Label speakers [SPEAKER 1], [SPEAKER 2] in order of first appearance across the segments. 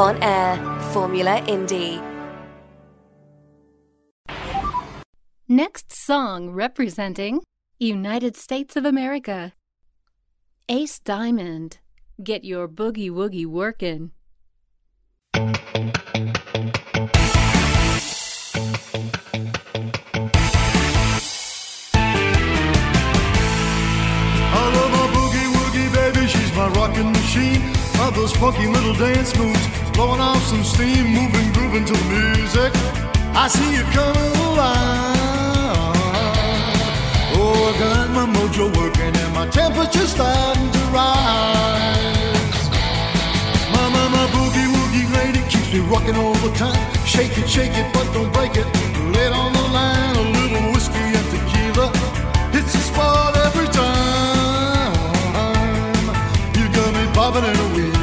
[SPEAKER 1] on air, Formula Indie.
[SPEAKER 2] Next song representing United States of America. Ace Diamond. Get your boogie woogie workin'.
[SPEAKER 3] Those funky little dance moves, blowing off some steam, moving, grooving to the music. I see you coming alive. Oh, I got my mojo working and my temperature's starting to rise. My, my, my boogie woogie lady keeps me rocking all the time. Shake it, shake it, but don't break it. Lay it on the line, a little whiskey and tequila. It's a spot every time. You got me bobbing and a driving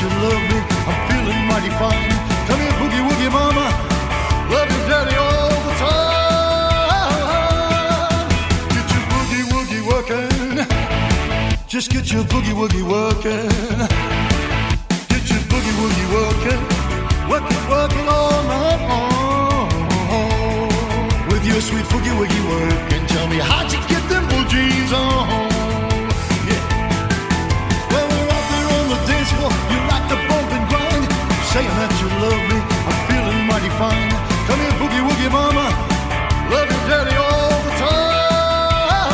[SPEAKER 3] you love me. I'm feeling mighty fine. Come here, boogie woogie mama, love you daddy all the time. Get your boogie woogie working. Just get your boogie woogie working. Get your boogie woogie working. Working, working all night long. With your sweet boogie woogie working. Tell me how'd you get them blue jeans on? Saying that you love me, I'm feeling mighty fine. Come here, boogie woogie mama. Love you daddy all the time.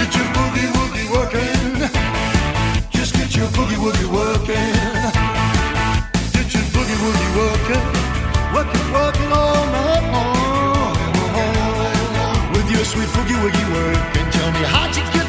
[SPEAKER 3] Get your boogie woogie working. Just get your boogie woogie working. Get your boogie woogie working. Working, working all night long. With your sweet boogie woogie working. Tell me how'd you get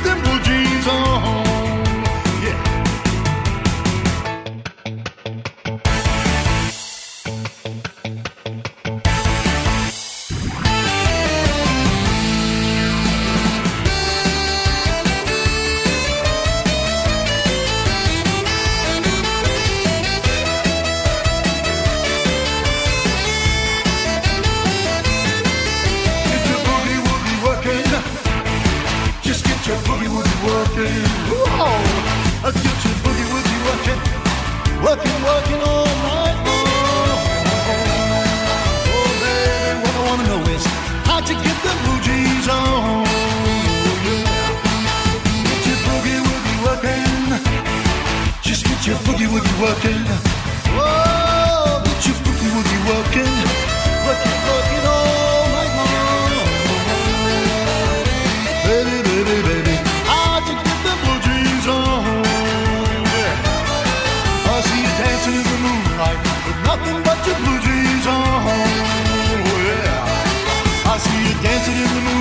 [SPEAKER 3] in with nothing but your blue jeans on. Oh, yeah. I see you dancing in the moonlight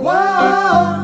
[SPEAKER 4] Whoa.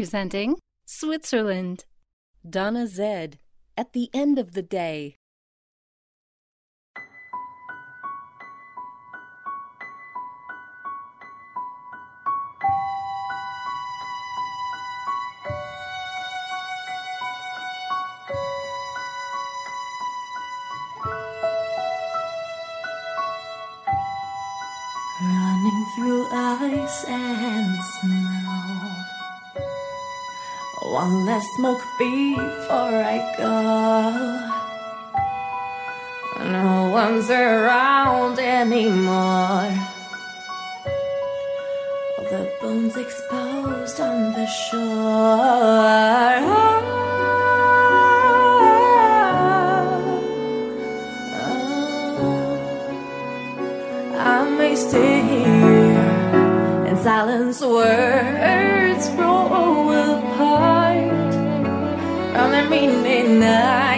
[SPEAKER 4] Presenting Switzerland. Donna Zed. At the end of the day.
[SPEAKER 2] Running through ice and snow. One last smoke before I go. No one's around anymore. All the bones exposed on the shore. Oh. I may stay here in silence. Word. meaning now.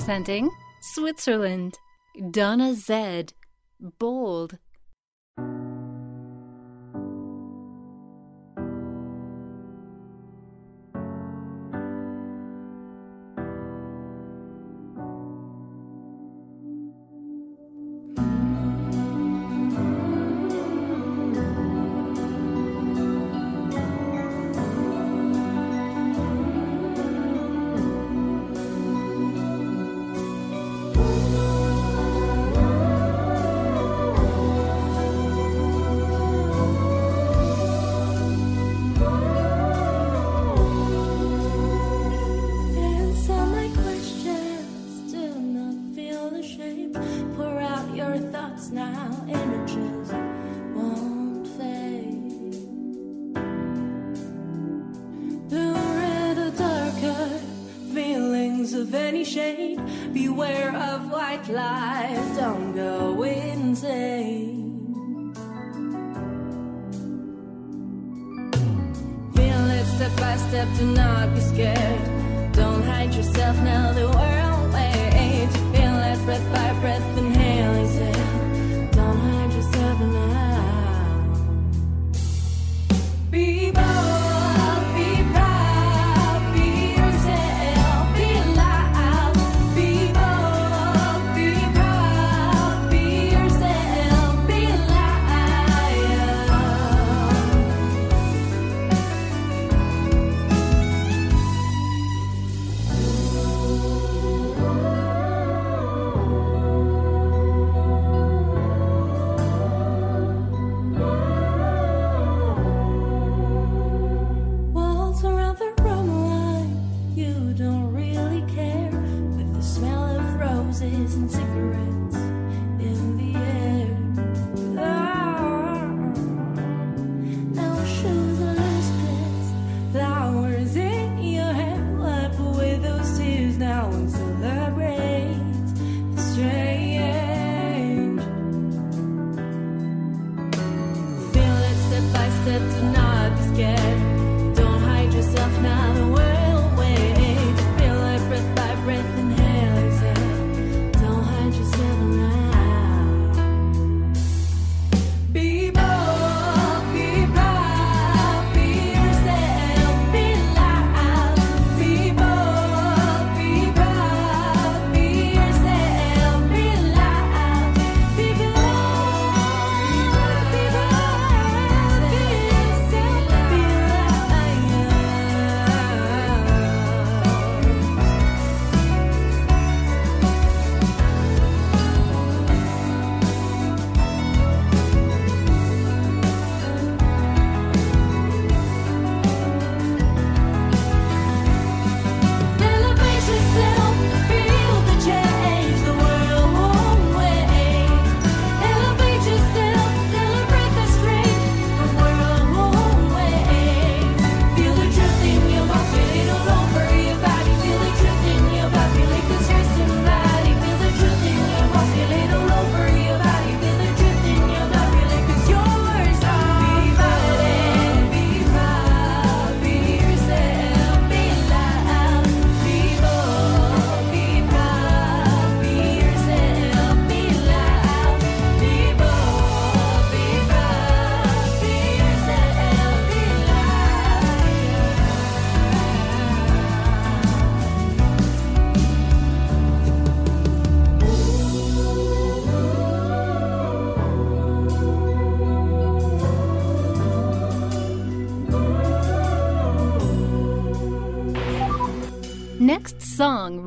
[SPEAKER 2] Presenting Switzerland, Donna Zed.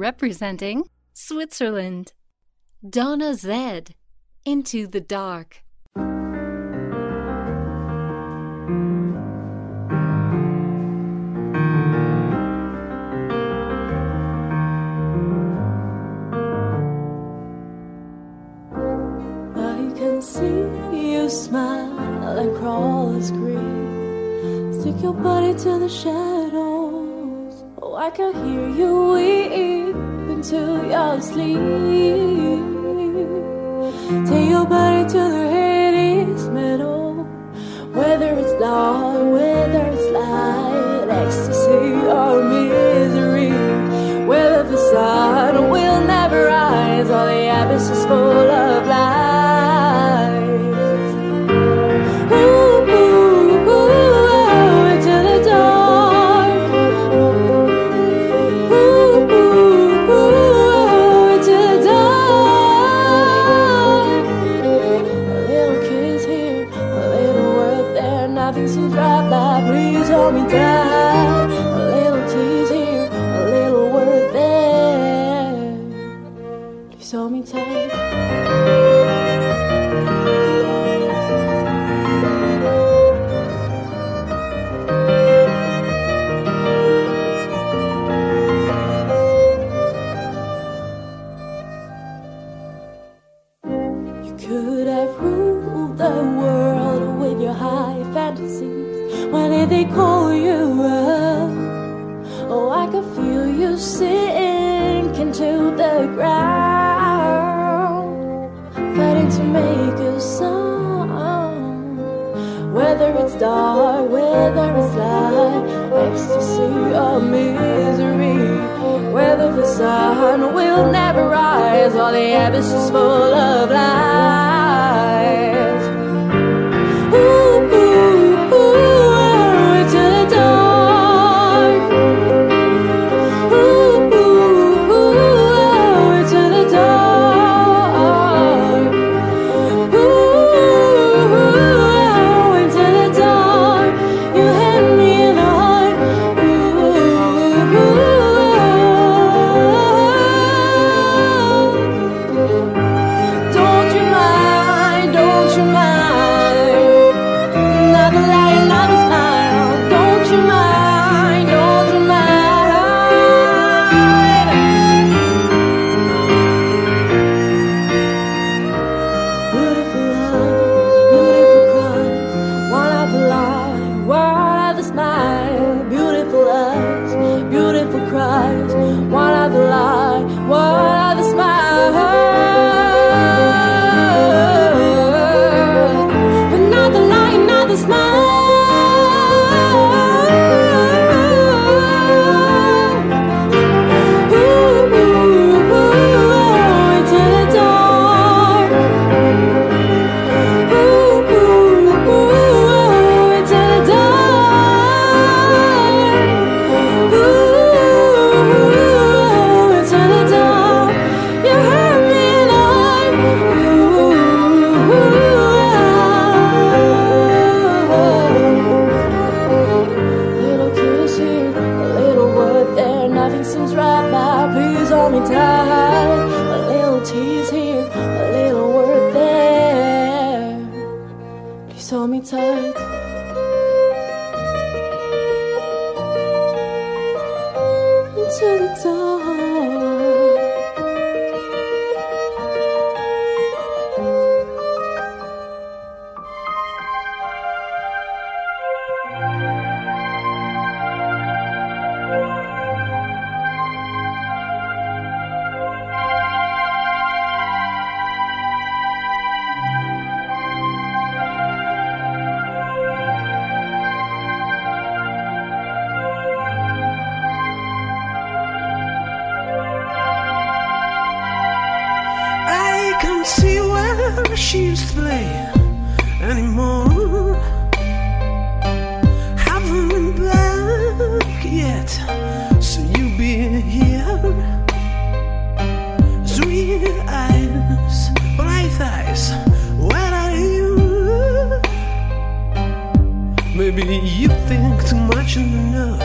[SPEAKER 2] representing Switzerland. Donna Zed, Into the Dark.
[SPEAKER 5] Sleep.
[SPEAKER 6] And know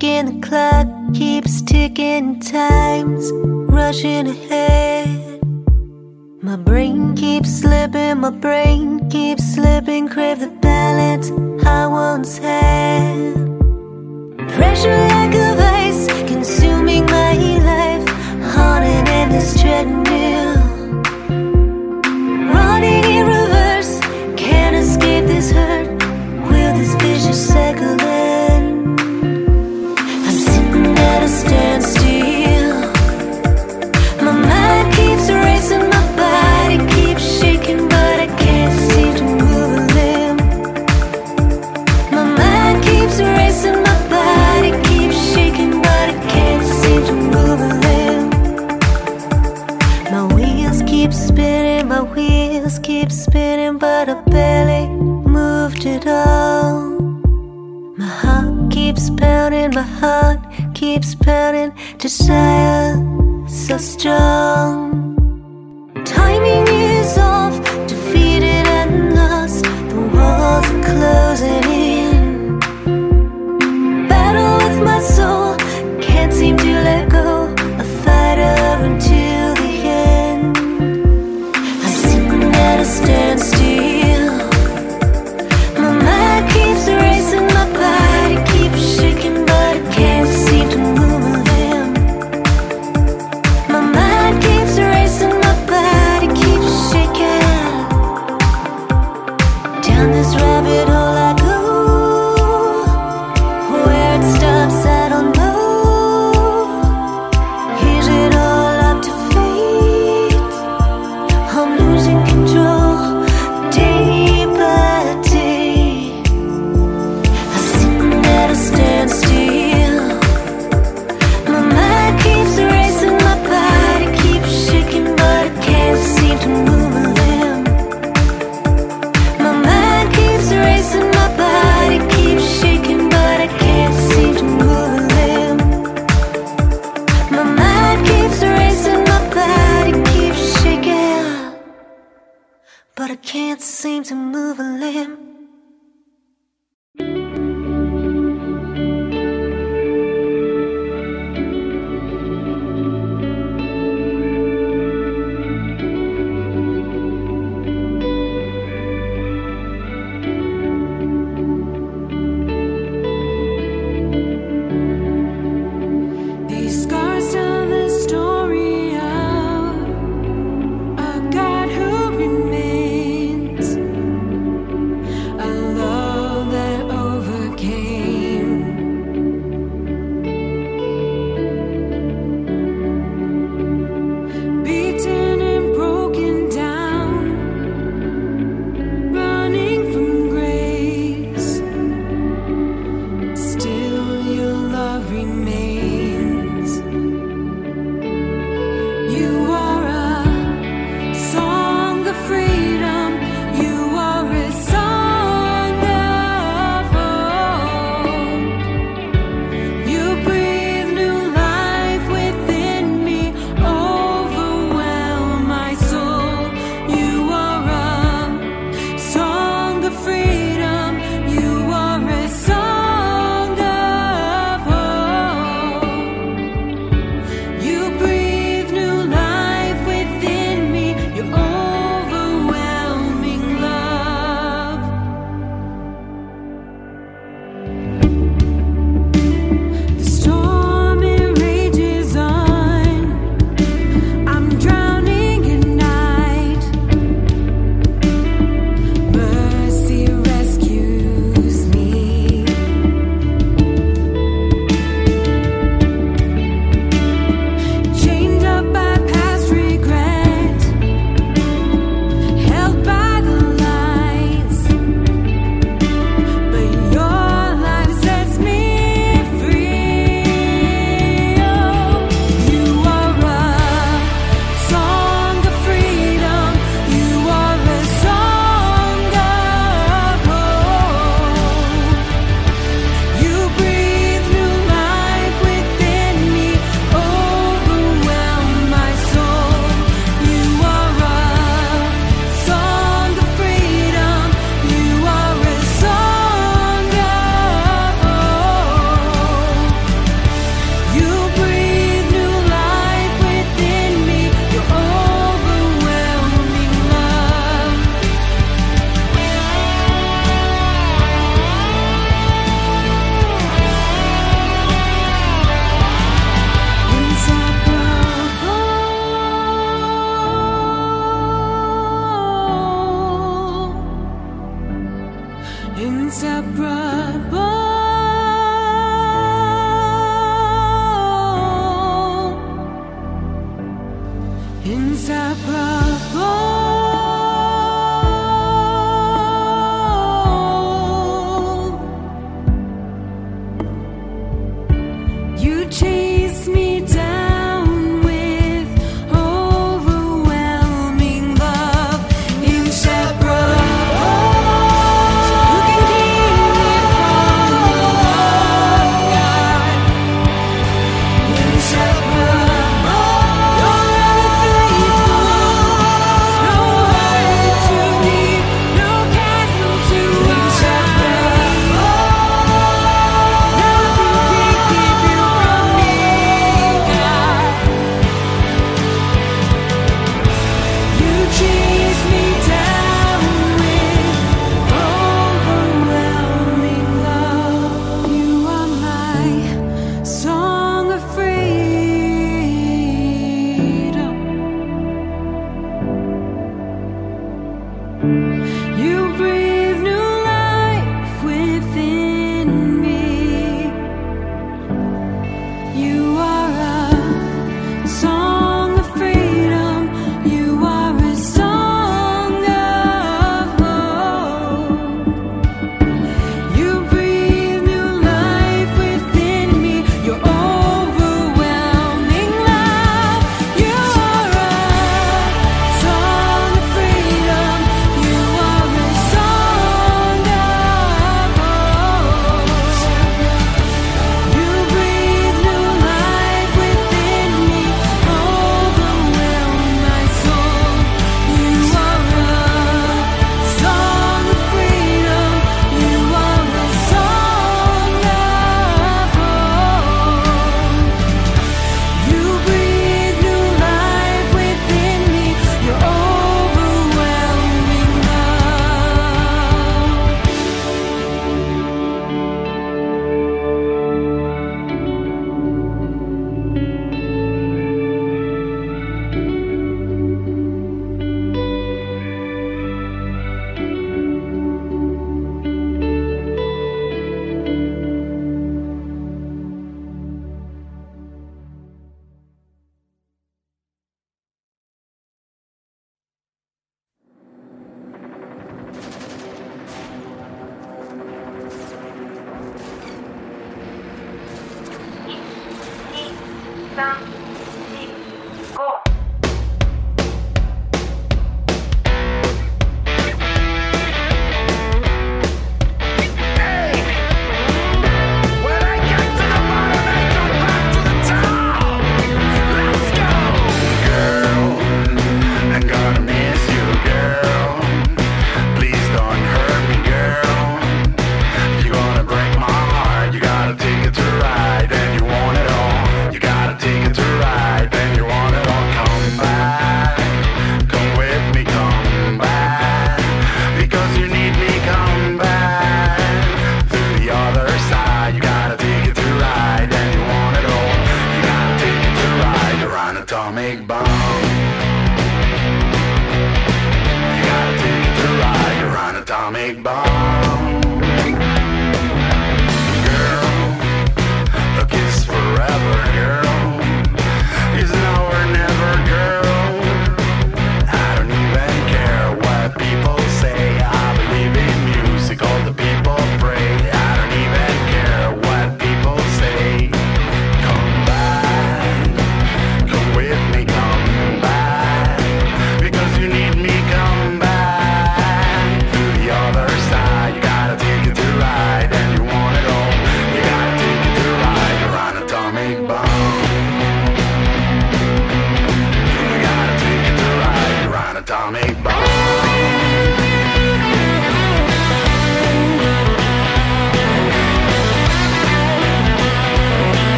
[SPEAKER 7] ticking, the clock keeps ticking, time's rushing ahead. My brain keeps slipping, my brain keeps slipping, crave the balance I once had. Pressure like a vice, consuming my life, haunted in this treadmill. keeps burning, desire so strong. Timing is off, defeated and lost. The walls are closing.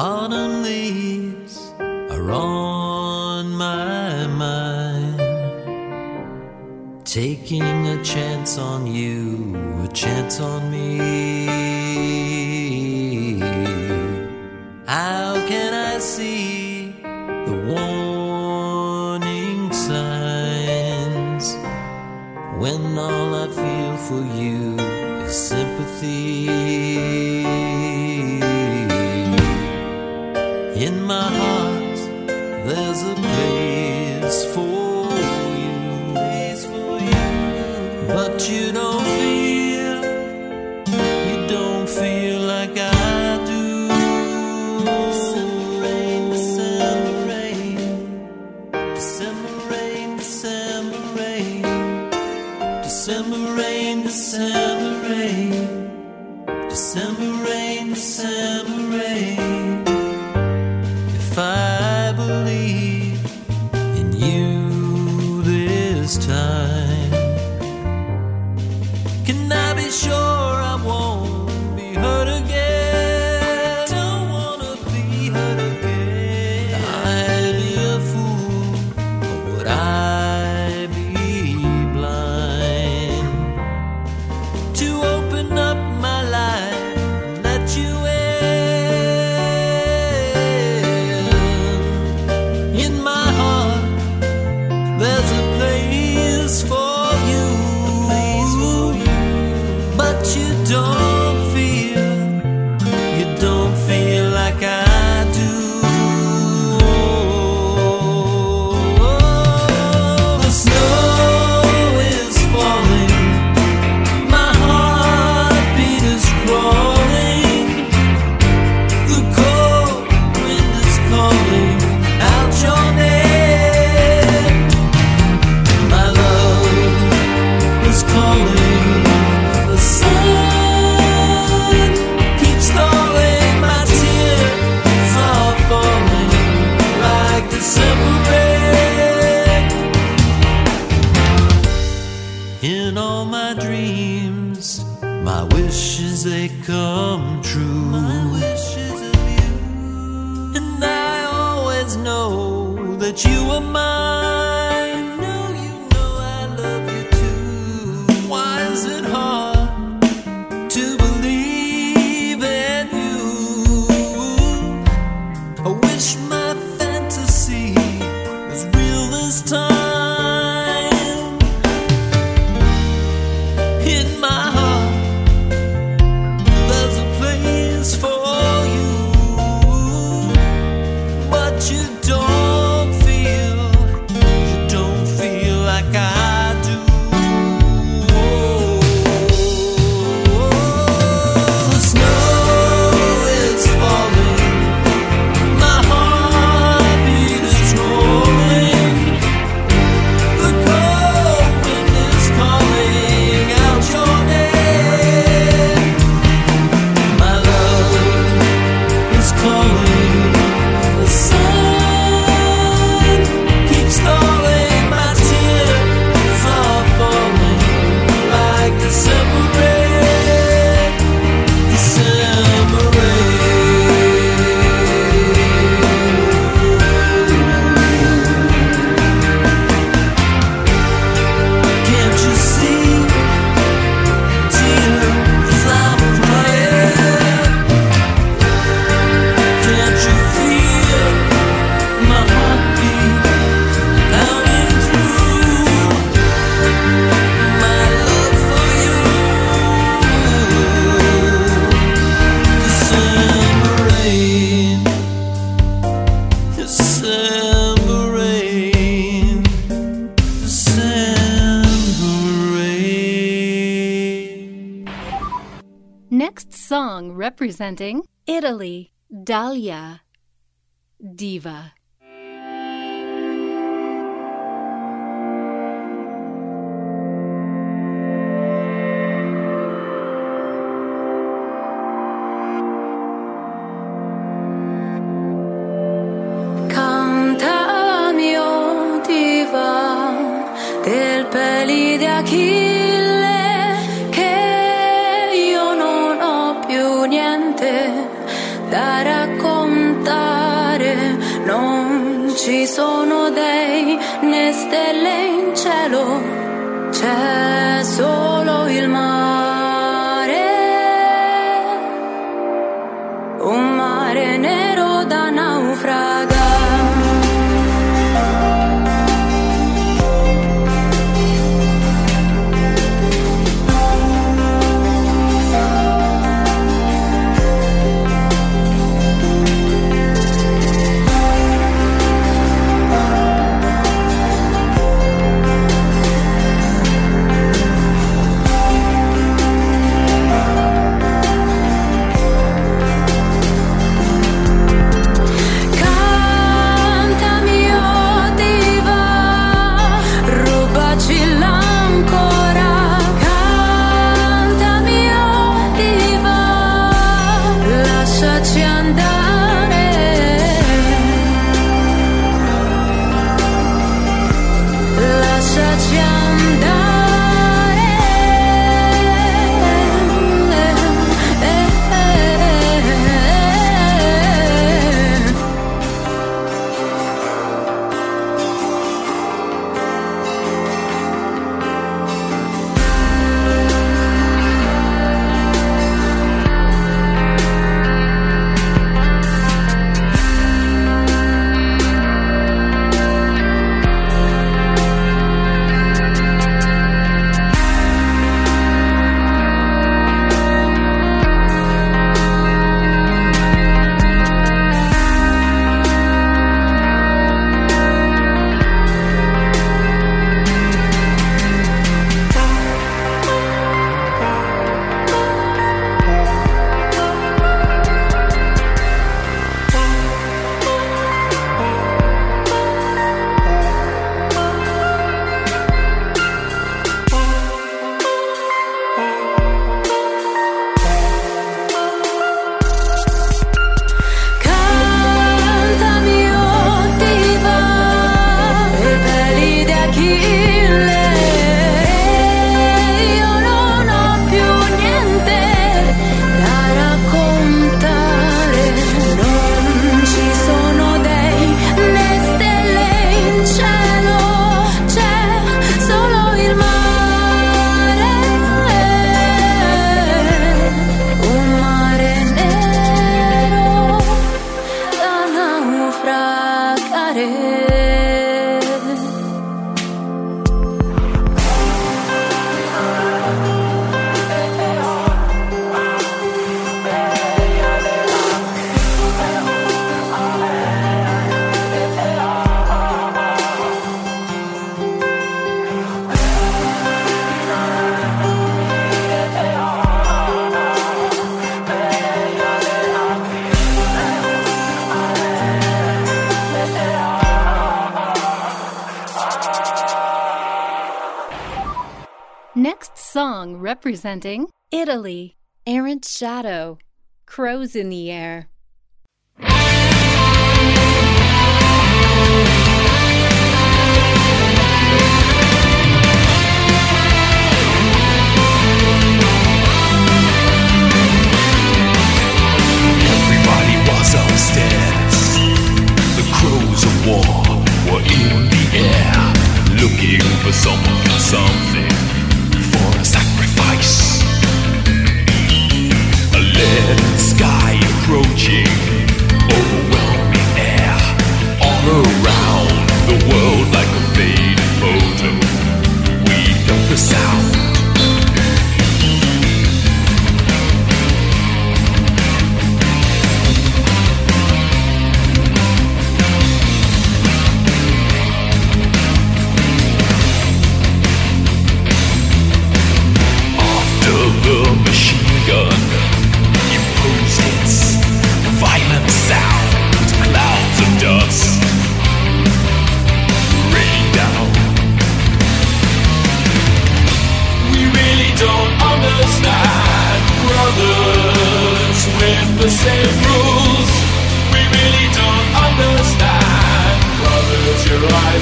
[SPEAKER 8] Autumn leaves are on my mind. Taking a chance on you, a chance on me.
[SPEAKER 2] Presenting Italy, Dahlia, Diva.
[SPEAKER 7] Canta mio diva del pelli di Achille.
[SPEAKER 9] nell'in cielo c'è
[SPEAKER 4] presenting Italy, Errant Shadow, Crows in the Air.
[SPEAKER 8] Everybody was upstairs. The crows of war were in the air, looking for someone, someone. Sky approaching, overwhelming air. All around the world like a faded photo. We felt the sound.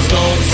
[SPEAKER 2] stones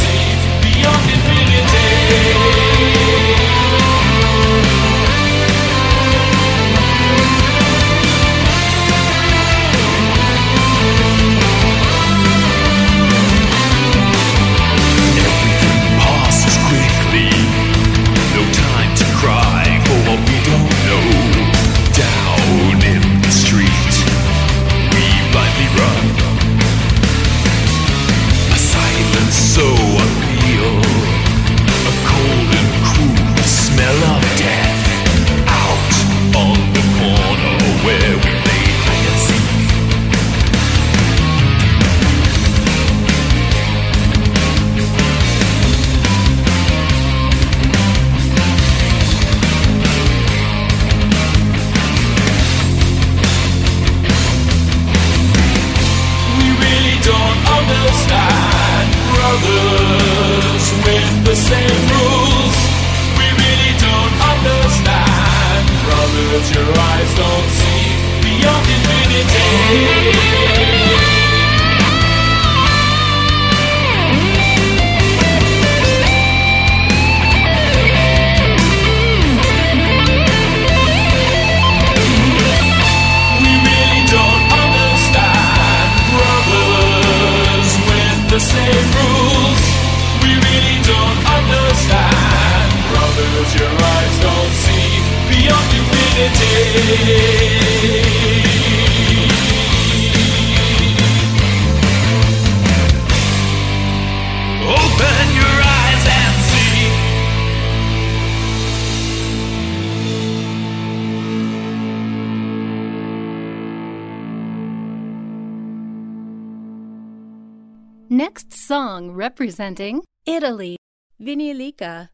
[SPEAKER 2] song representing Italy,
[SPEAKER 10] Vinylika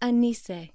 [SPEAKER 10] Anice.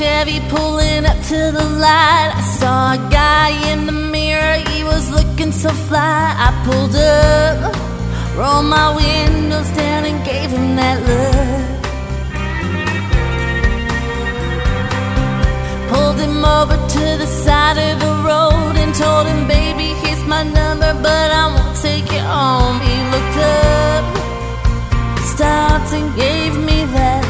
[SPEAKER 11] Chevy pulling up to the light. I saw a guy in the mirror, he was looking so fly. I pulled up, rolled my windows down, and gave him that look. Pulled him over to the side of the road and told him, baby, here's my number, but I won't take it home. He looked up, stopped, and gave me that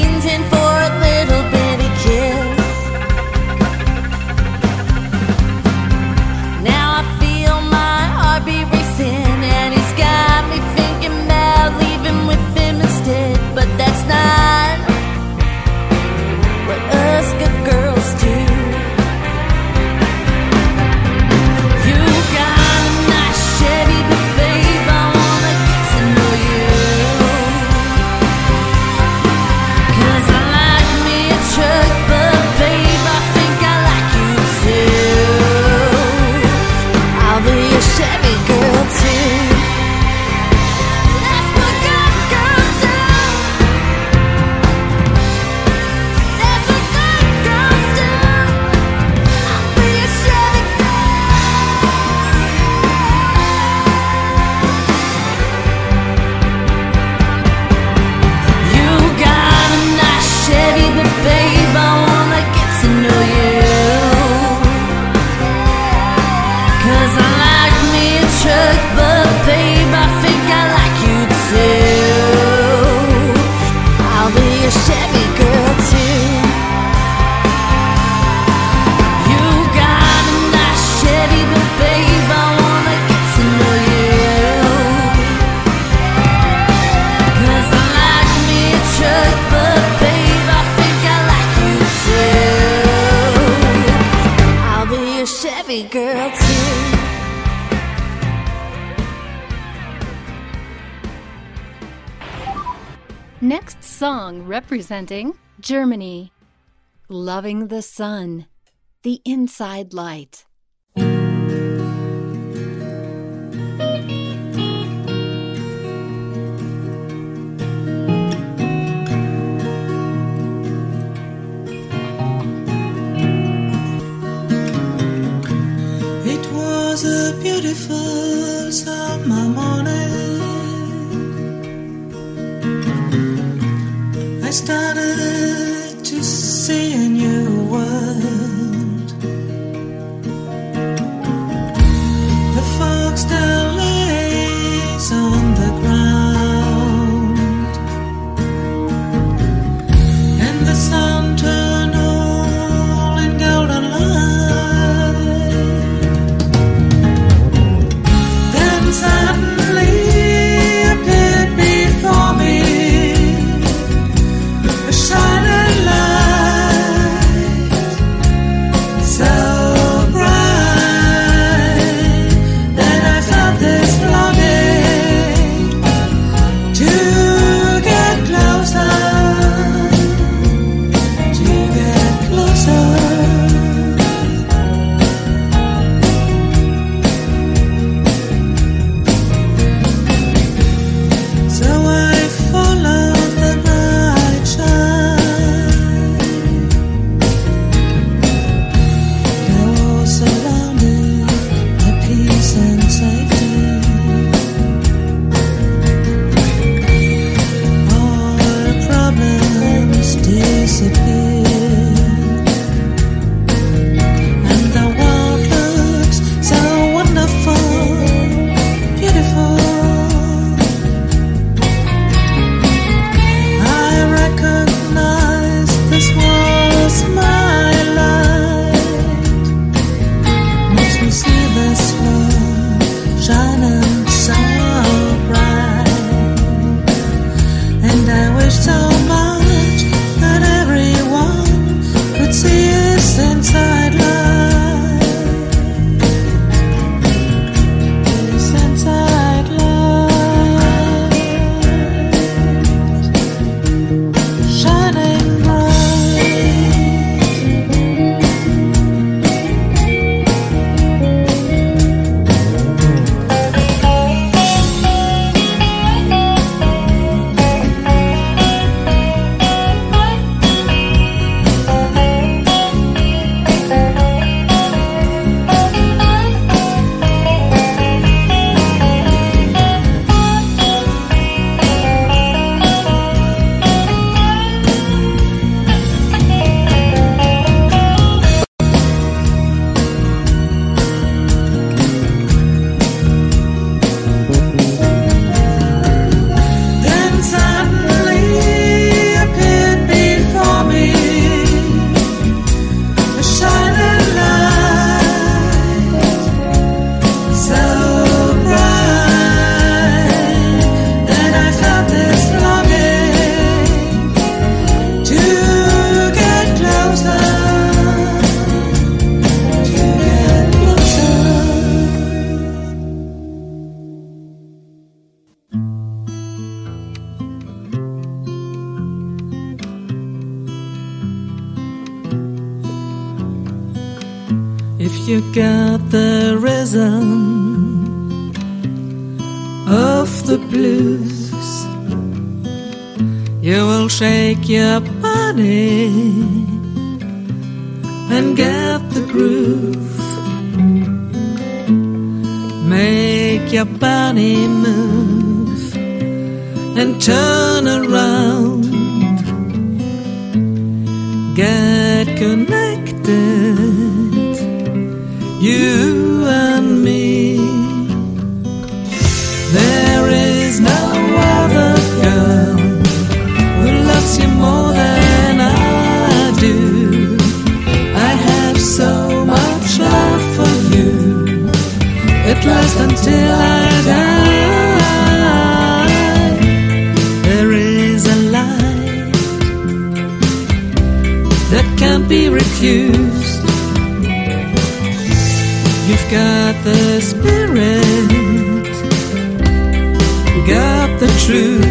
[SPEAKER 11] for
[SPEAKER 4] representing Germany. Loving the sun, the inside light.
[SPEAKER 9] It was a beautiful summer. I started to seeing you. at last until I die. There is a light that can't be refused. You've got the spirit, got the truth.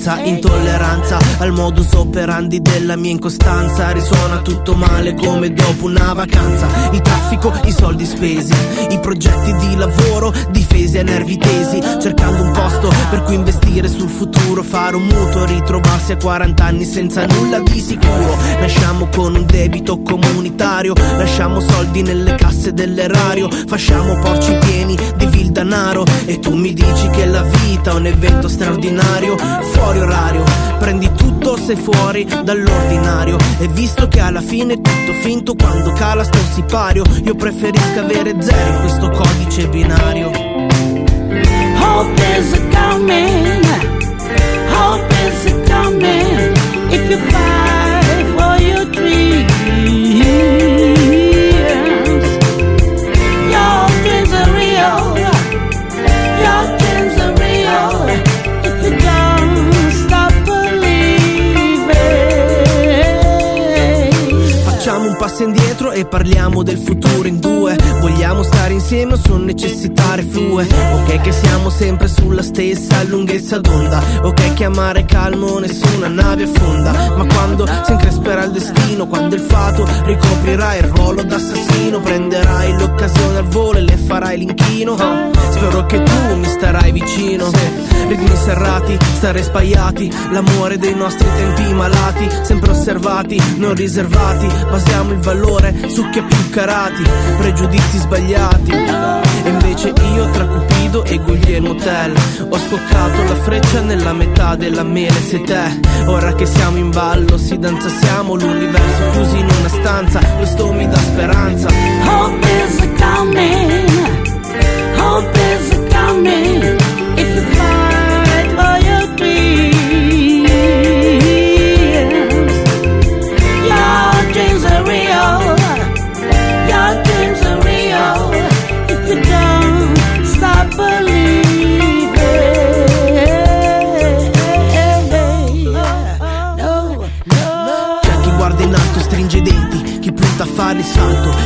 [SPEAKER 12] senza intolleranza al modus operandi della mia incostanza. Risuona tutto male come dopo una vacanza. Il traffico, i soldi spesi. senso ritrovarsi a 40 anni senza nulla di sicuro. Nasciamo con un debito comunitario, lasciamo soldi nelle casse dell'erario, facciamo porci pieni di vil danaro e tu mi dici che la vita è un evento straordinario, fuori orario, prendi tutto se fuori dall'ordinario e visto che alla fine è tutto finto quando cala sto sipario, io preferisco avere zero in questo codice binario.
[SPEAKER 10] Hope is a coming. hope is coming if you find.
[SPEAKER 12] E parliamo del futuro in due. Vogliamo stare insieme o sono necessità reflue? Ok che siamo sempre sulla stessa lunghezza d'onda. Ok che amare calmo nessuna nave affonda. Ma quando si incresperà il destino Quando il fato ricoprirà il ruolo d'assassino Prenderai l'occasione al volo e le farai l'inchino. Spero che tu mi starai vicino. Ritmi serrati, stare spaiati L'amore dei nostri tempi malati Sempre osservati, non riservati. Basiamo il valore su chi ha più carati Pregiudizi sbagliati E invece io tra Cupido e Guglielmo Tell Ho scoccato la freccia nella metà della mele Sei te, ora che siamo in ballo Si danza siamo l'universo chiusi in una stanza Questo mi dà speranza
[SPEAKER 13] Hope is coming. Hope is coming. If you fight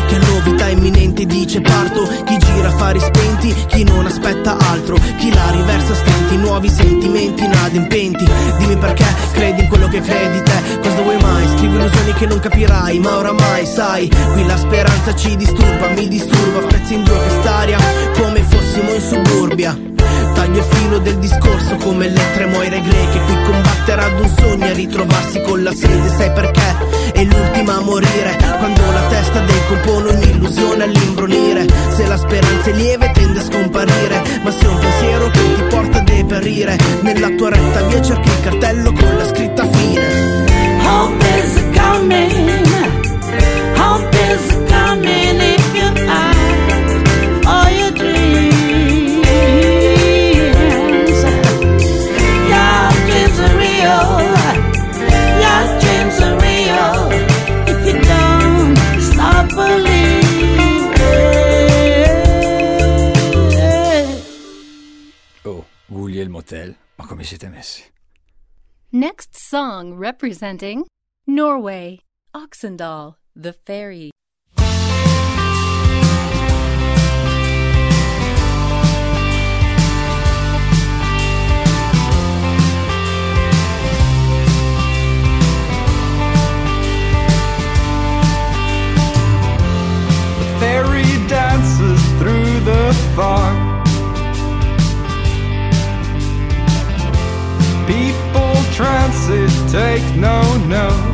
[SPEAKER 12] chi ha novità imminenti dice parto, chi gira affari spenti, chi non aspetta altro, chi la riversa stenti, nuovi sentimenti inadempenti. Dimmi perché credi in quello che credi te, cosa vuoi mai? Scrivi illusioni che non capirai, ma oramai sai, qui la speranza ci disturba, mi disturba, spezzi in due quest'aria, come fossimo in suburbia. Taglio il filo del discorso come le tre moire greche Qui combattere ad un sogno e ritrovarsi con la sede Sai perché? È l'ultima a morire. Quando la testa dei compone un'illusione all'imbronire. Se la speranza è lieve tende a scomparire. Ma se un pensiero che ti porta a deperire Nella tua retta via cerchi il cartello con la scritta fine.
[SPEAKER 13] Hope is coming. Hope is coming
[SPEAKER 14] Guglielmo Tell, ma come siete messi?
[SPEAKER 4] Next song representing Norway, Øksendal, the
[SPEAKER 15] Ferry. Fairy dances through the trances take no note.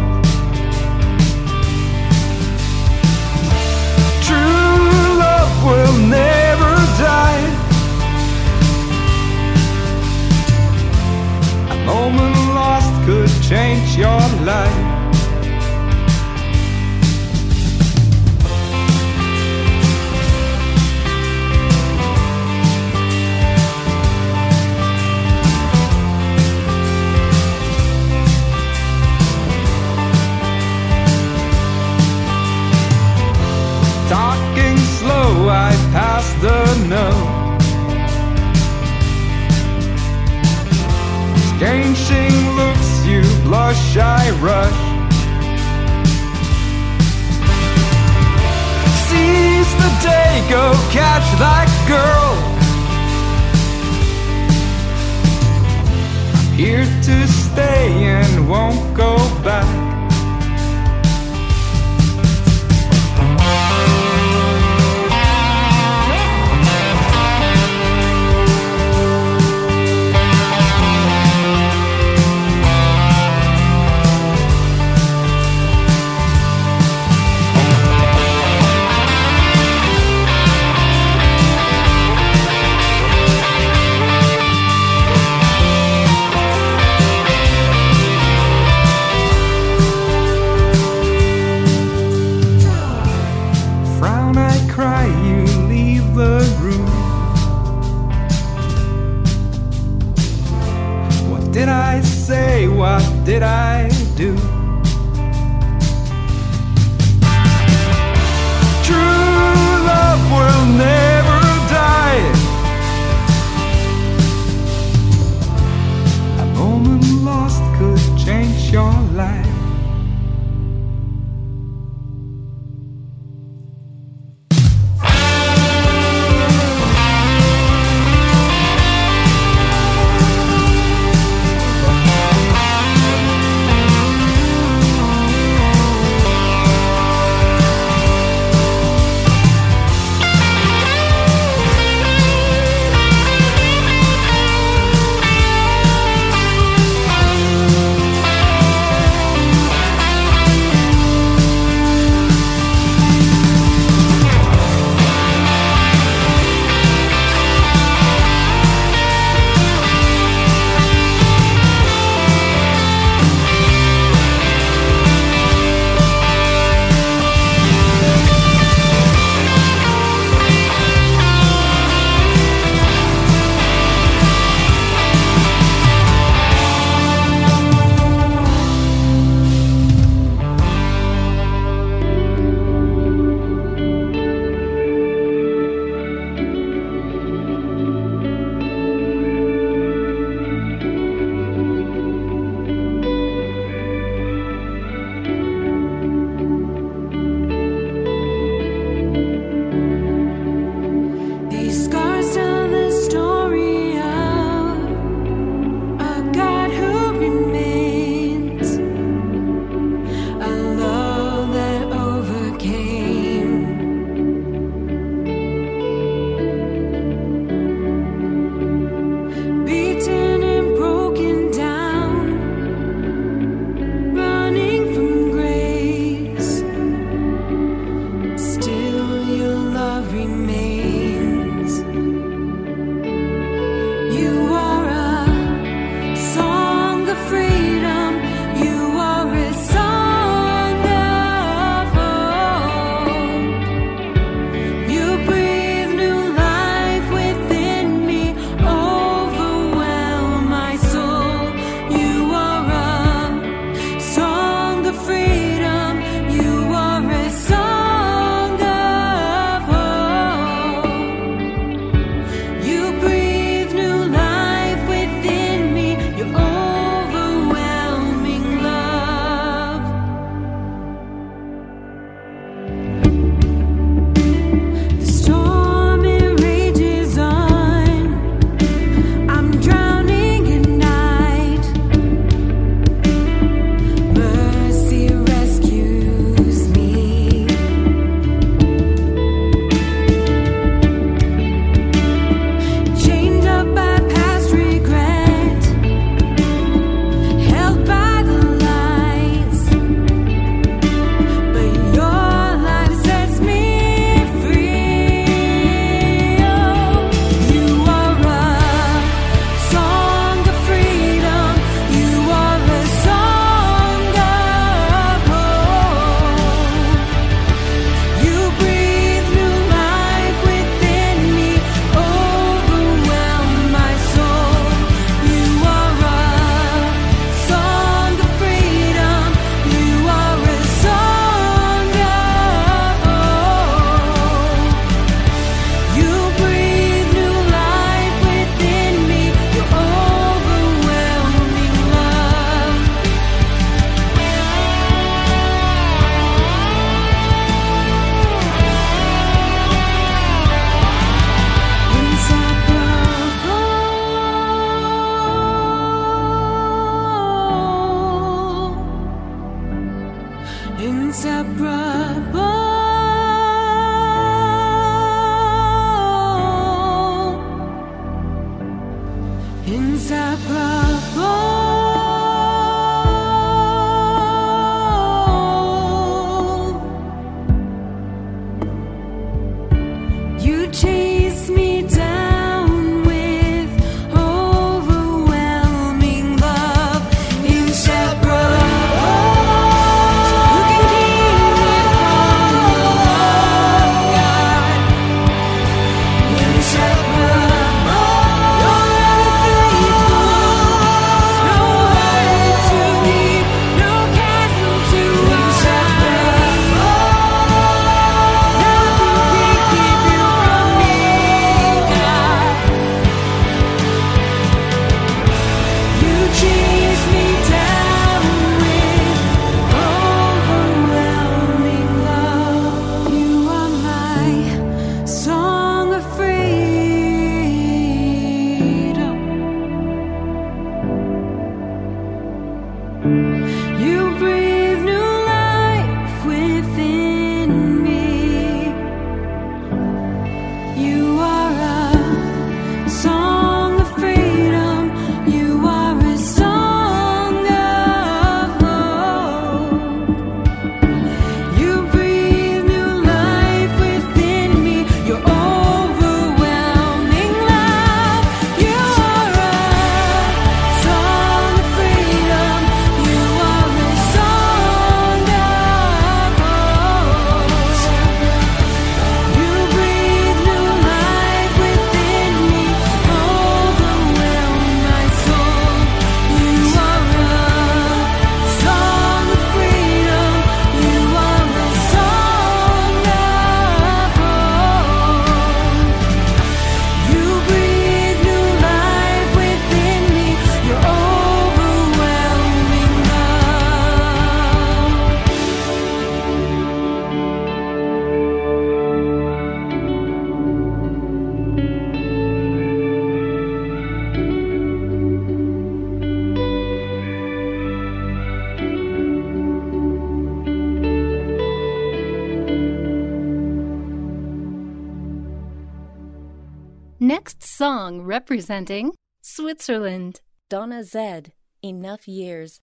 [SPEAKER 2] Representing Switzerland. Donna Zed. Enough years.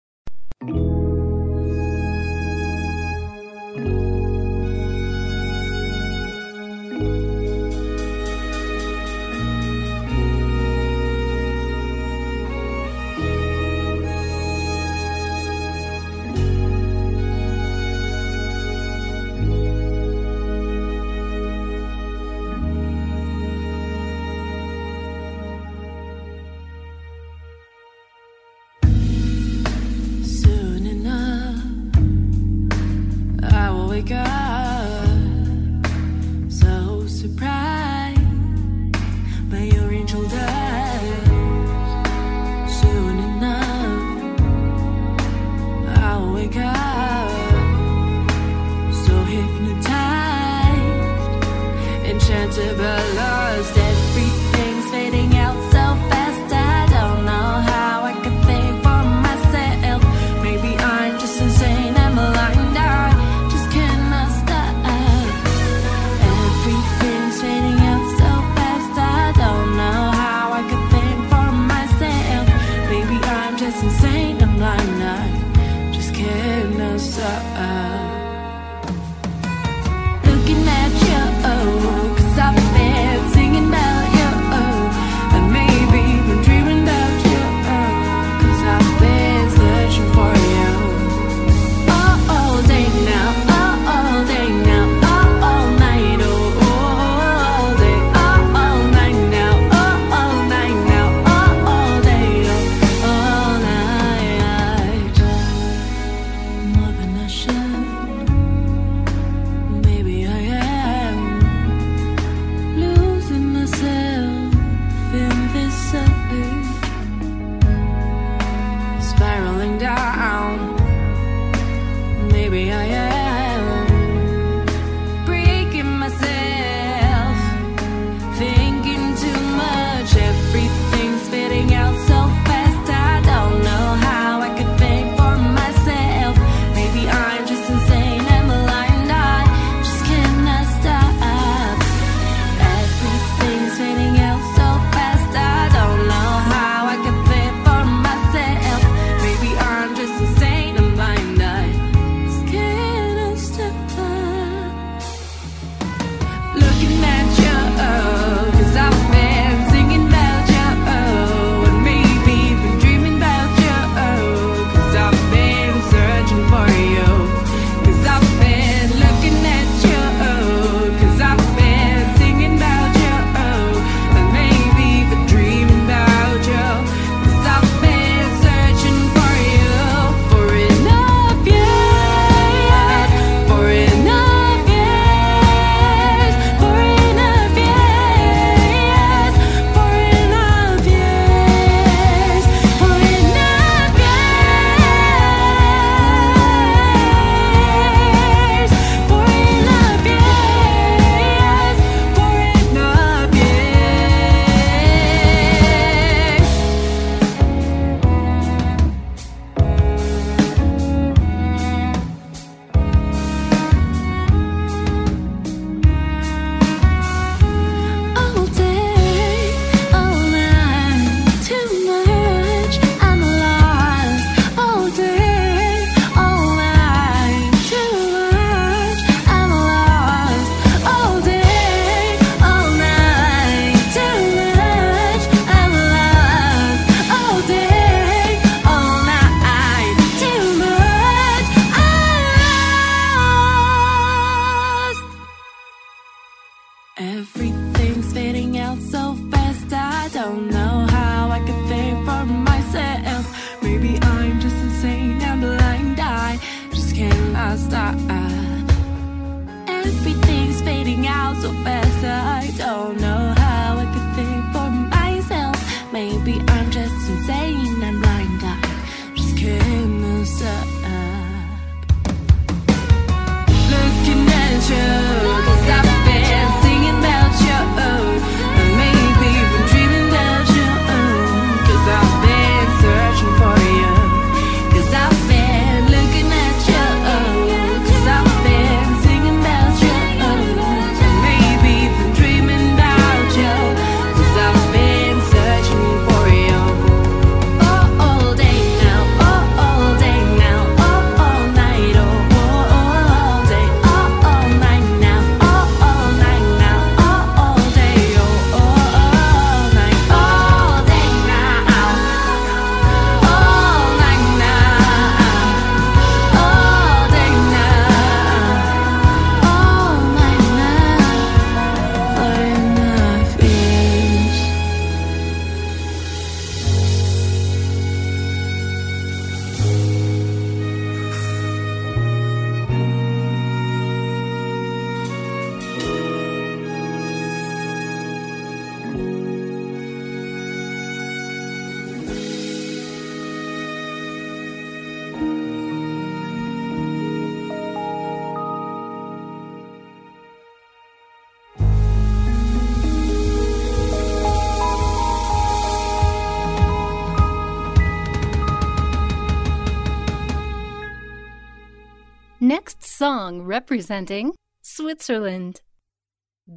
[SPEAKER 4] representing Switzerland.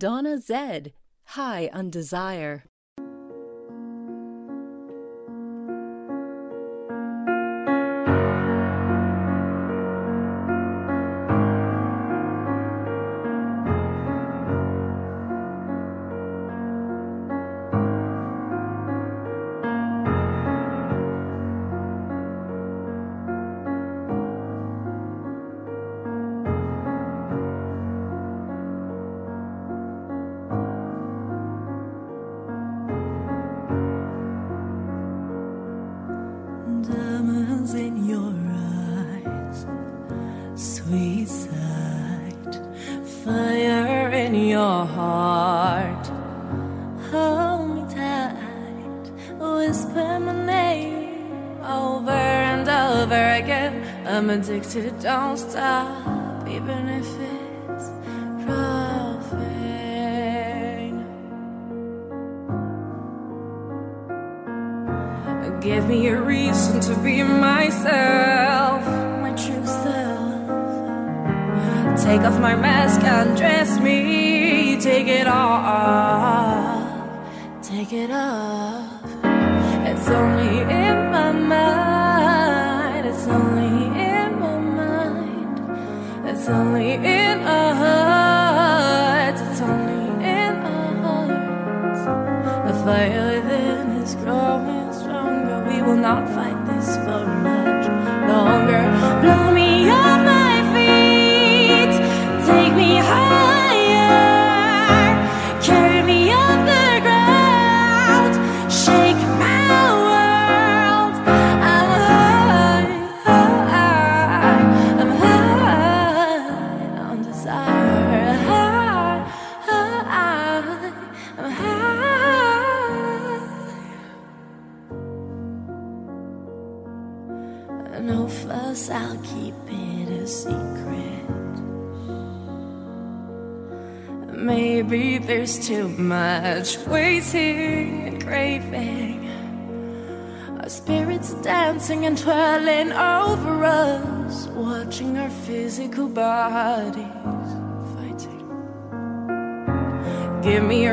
[SPEAKER 4] Donna Zed, High on Desire.
[SPEAKER 2] don't stop.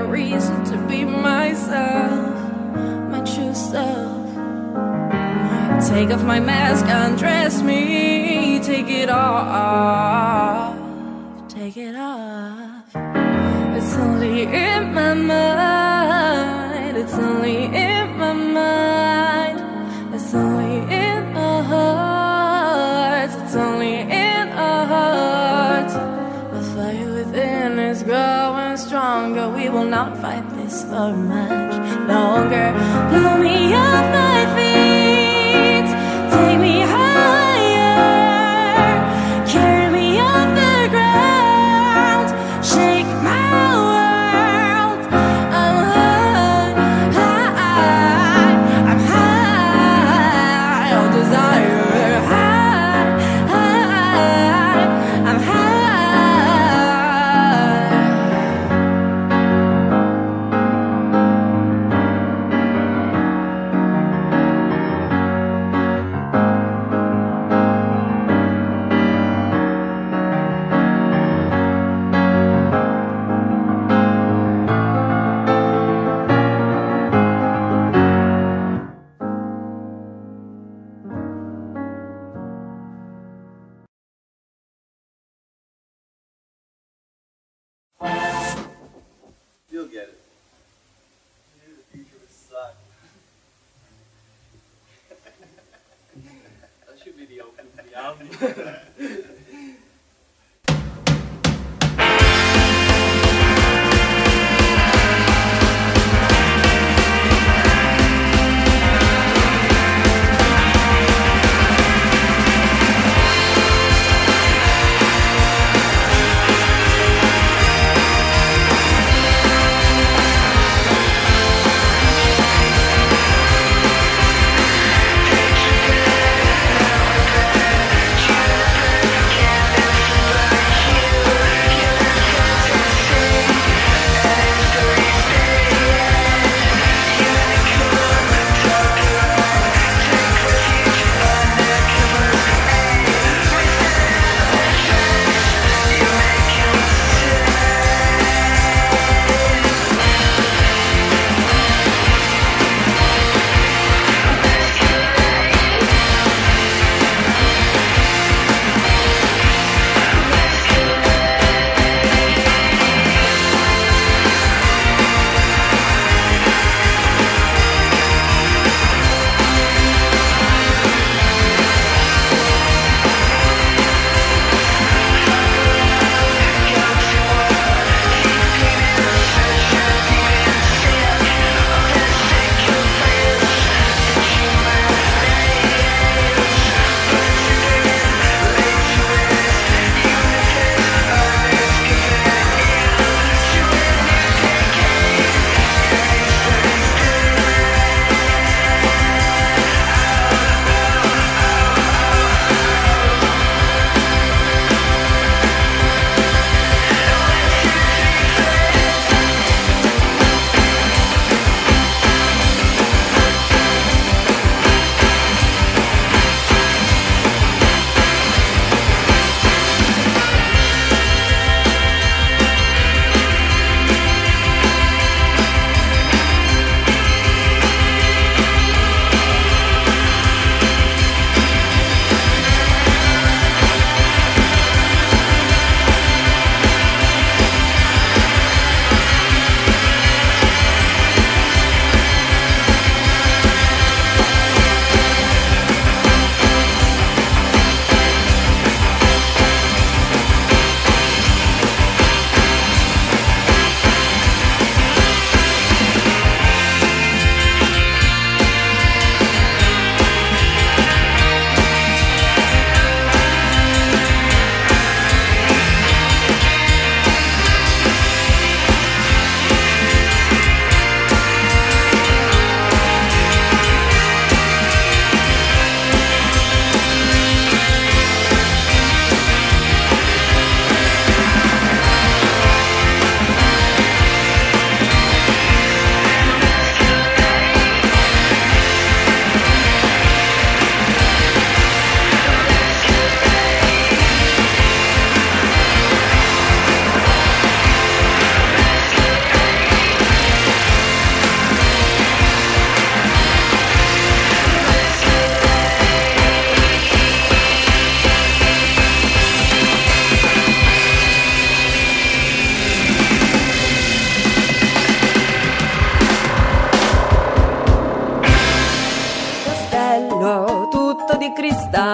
[SPEAKER 2] reason to be myself, my true self. Take off my mask, undress me, take it off, take it off. It's only in my mind. for much longer. Blow me up. still get it. Knew the
[SPEAKER 16] future would suck. that should be the opening for the album.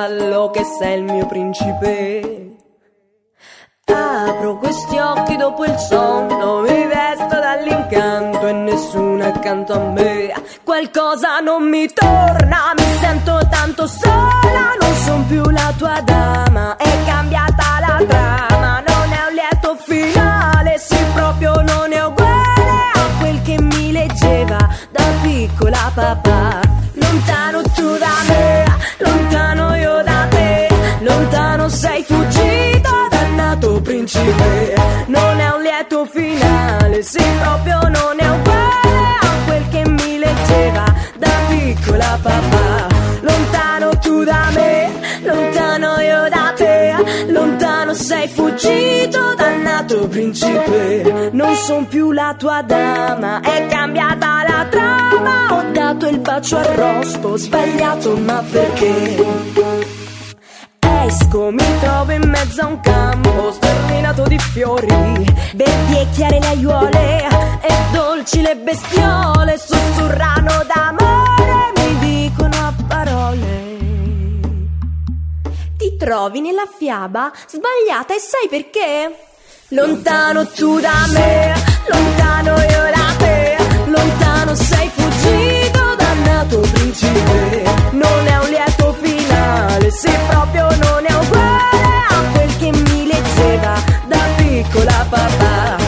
[SPEAKER 5] Cristallo, che sei il mio principe. Apro questi occhi dopo il sonno, mi vesto dall'incanto e nessuno accanto a me. Qualcosa non mi torna, mi sento tanto sola, non son più la tua dama, è cambiata la trama, non è un lieto finale, sì proprio non è uguale a quel che mi leggeva da piccola papà. Lontano tu da me, lontano sei fuggito, dannato principe. Non è un lieto finale, sì proprio non è uguale a quel che mi leggeva da piccola papà. Lontano tu da me, lontano io da te, lontano sei fuggito, dannato principe. Non son più la tua dama, è cambiata la trama. Ho dato il bacio al rospo, sbagliato, ma perché? Esco, mi trovo in mezzo a un campo sterminato di fiori, verdi e chiare le aiuole e dolci le bestiole sussurrano d'amore, mi dicono a parole. Ti trovi nella fiaba sbagliata e sai perché? Lontano tu da me, lontano io da te, lontano sei fuggito, dannato principe. Non è un lieto finale, se proprio non con la.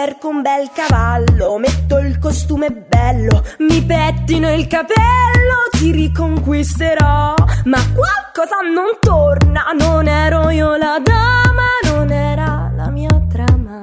[SPEAKER 5] Cerco un bel cavallo, metto il costume bello, mi pettino il capello, ti riconquisterò. Ma qualcosa non torna, non ero io la dama, non era la mia trama.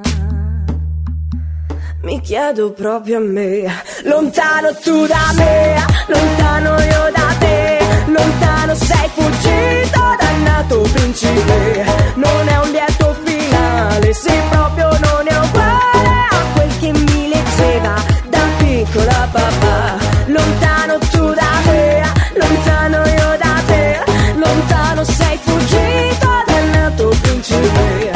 [SPEAKER 5] Mi chiedo proprio a me, lontano tu da me, lontano io da te, lontano sei fuggito, dannato principe. Non è un lieto finale, se proprio non è uguale a quel che mi leggeva da piccola papà. Lontano tu da me, lontano io da te, lontano sei fuggito, dannato principe.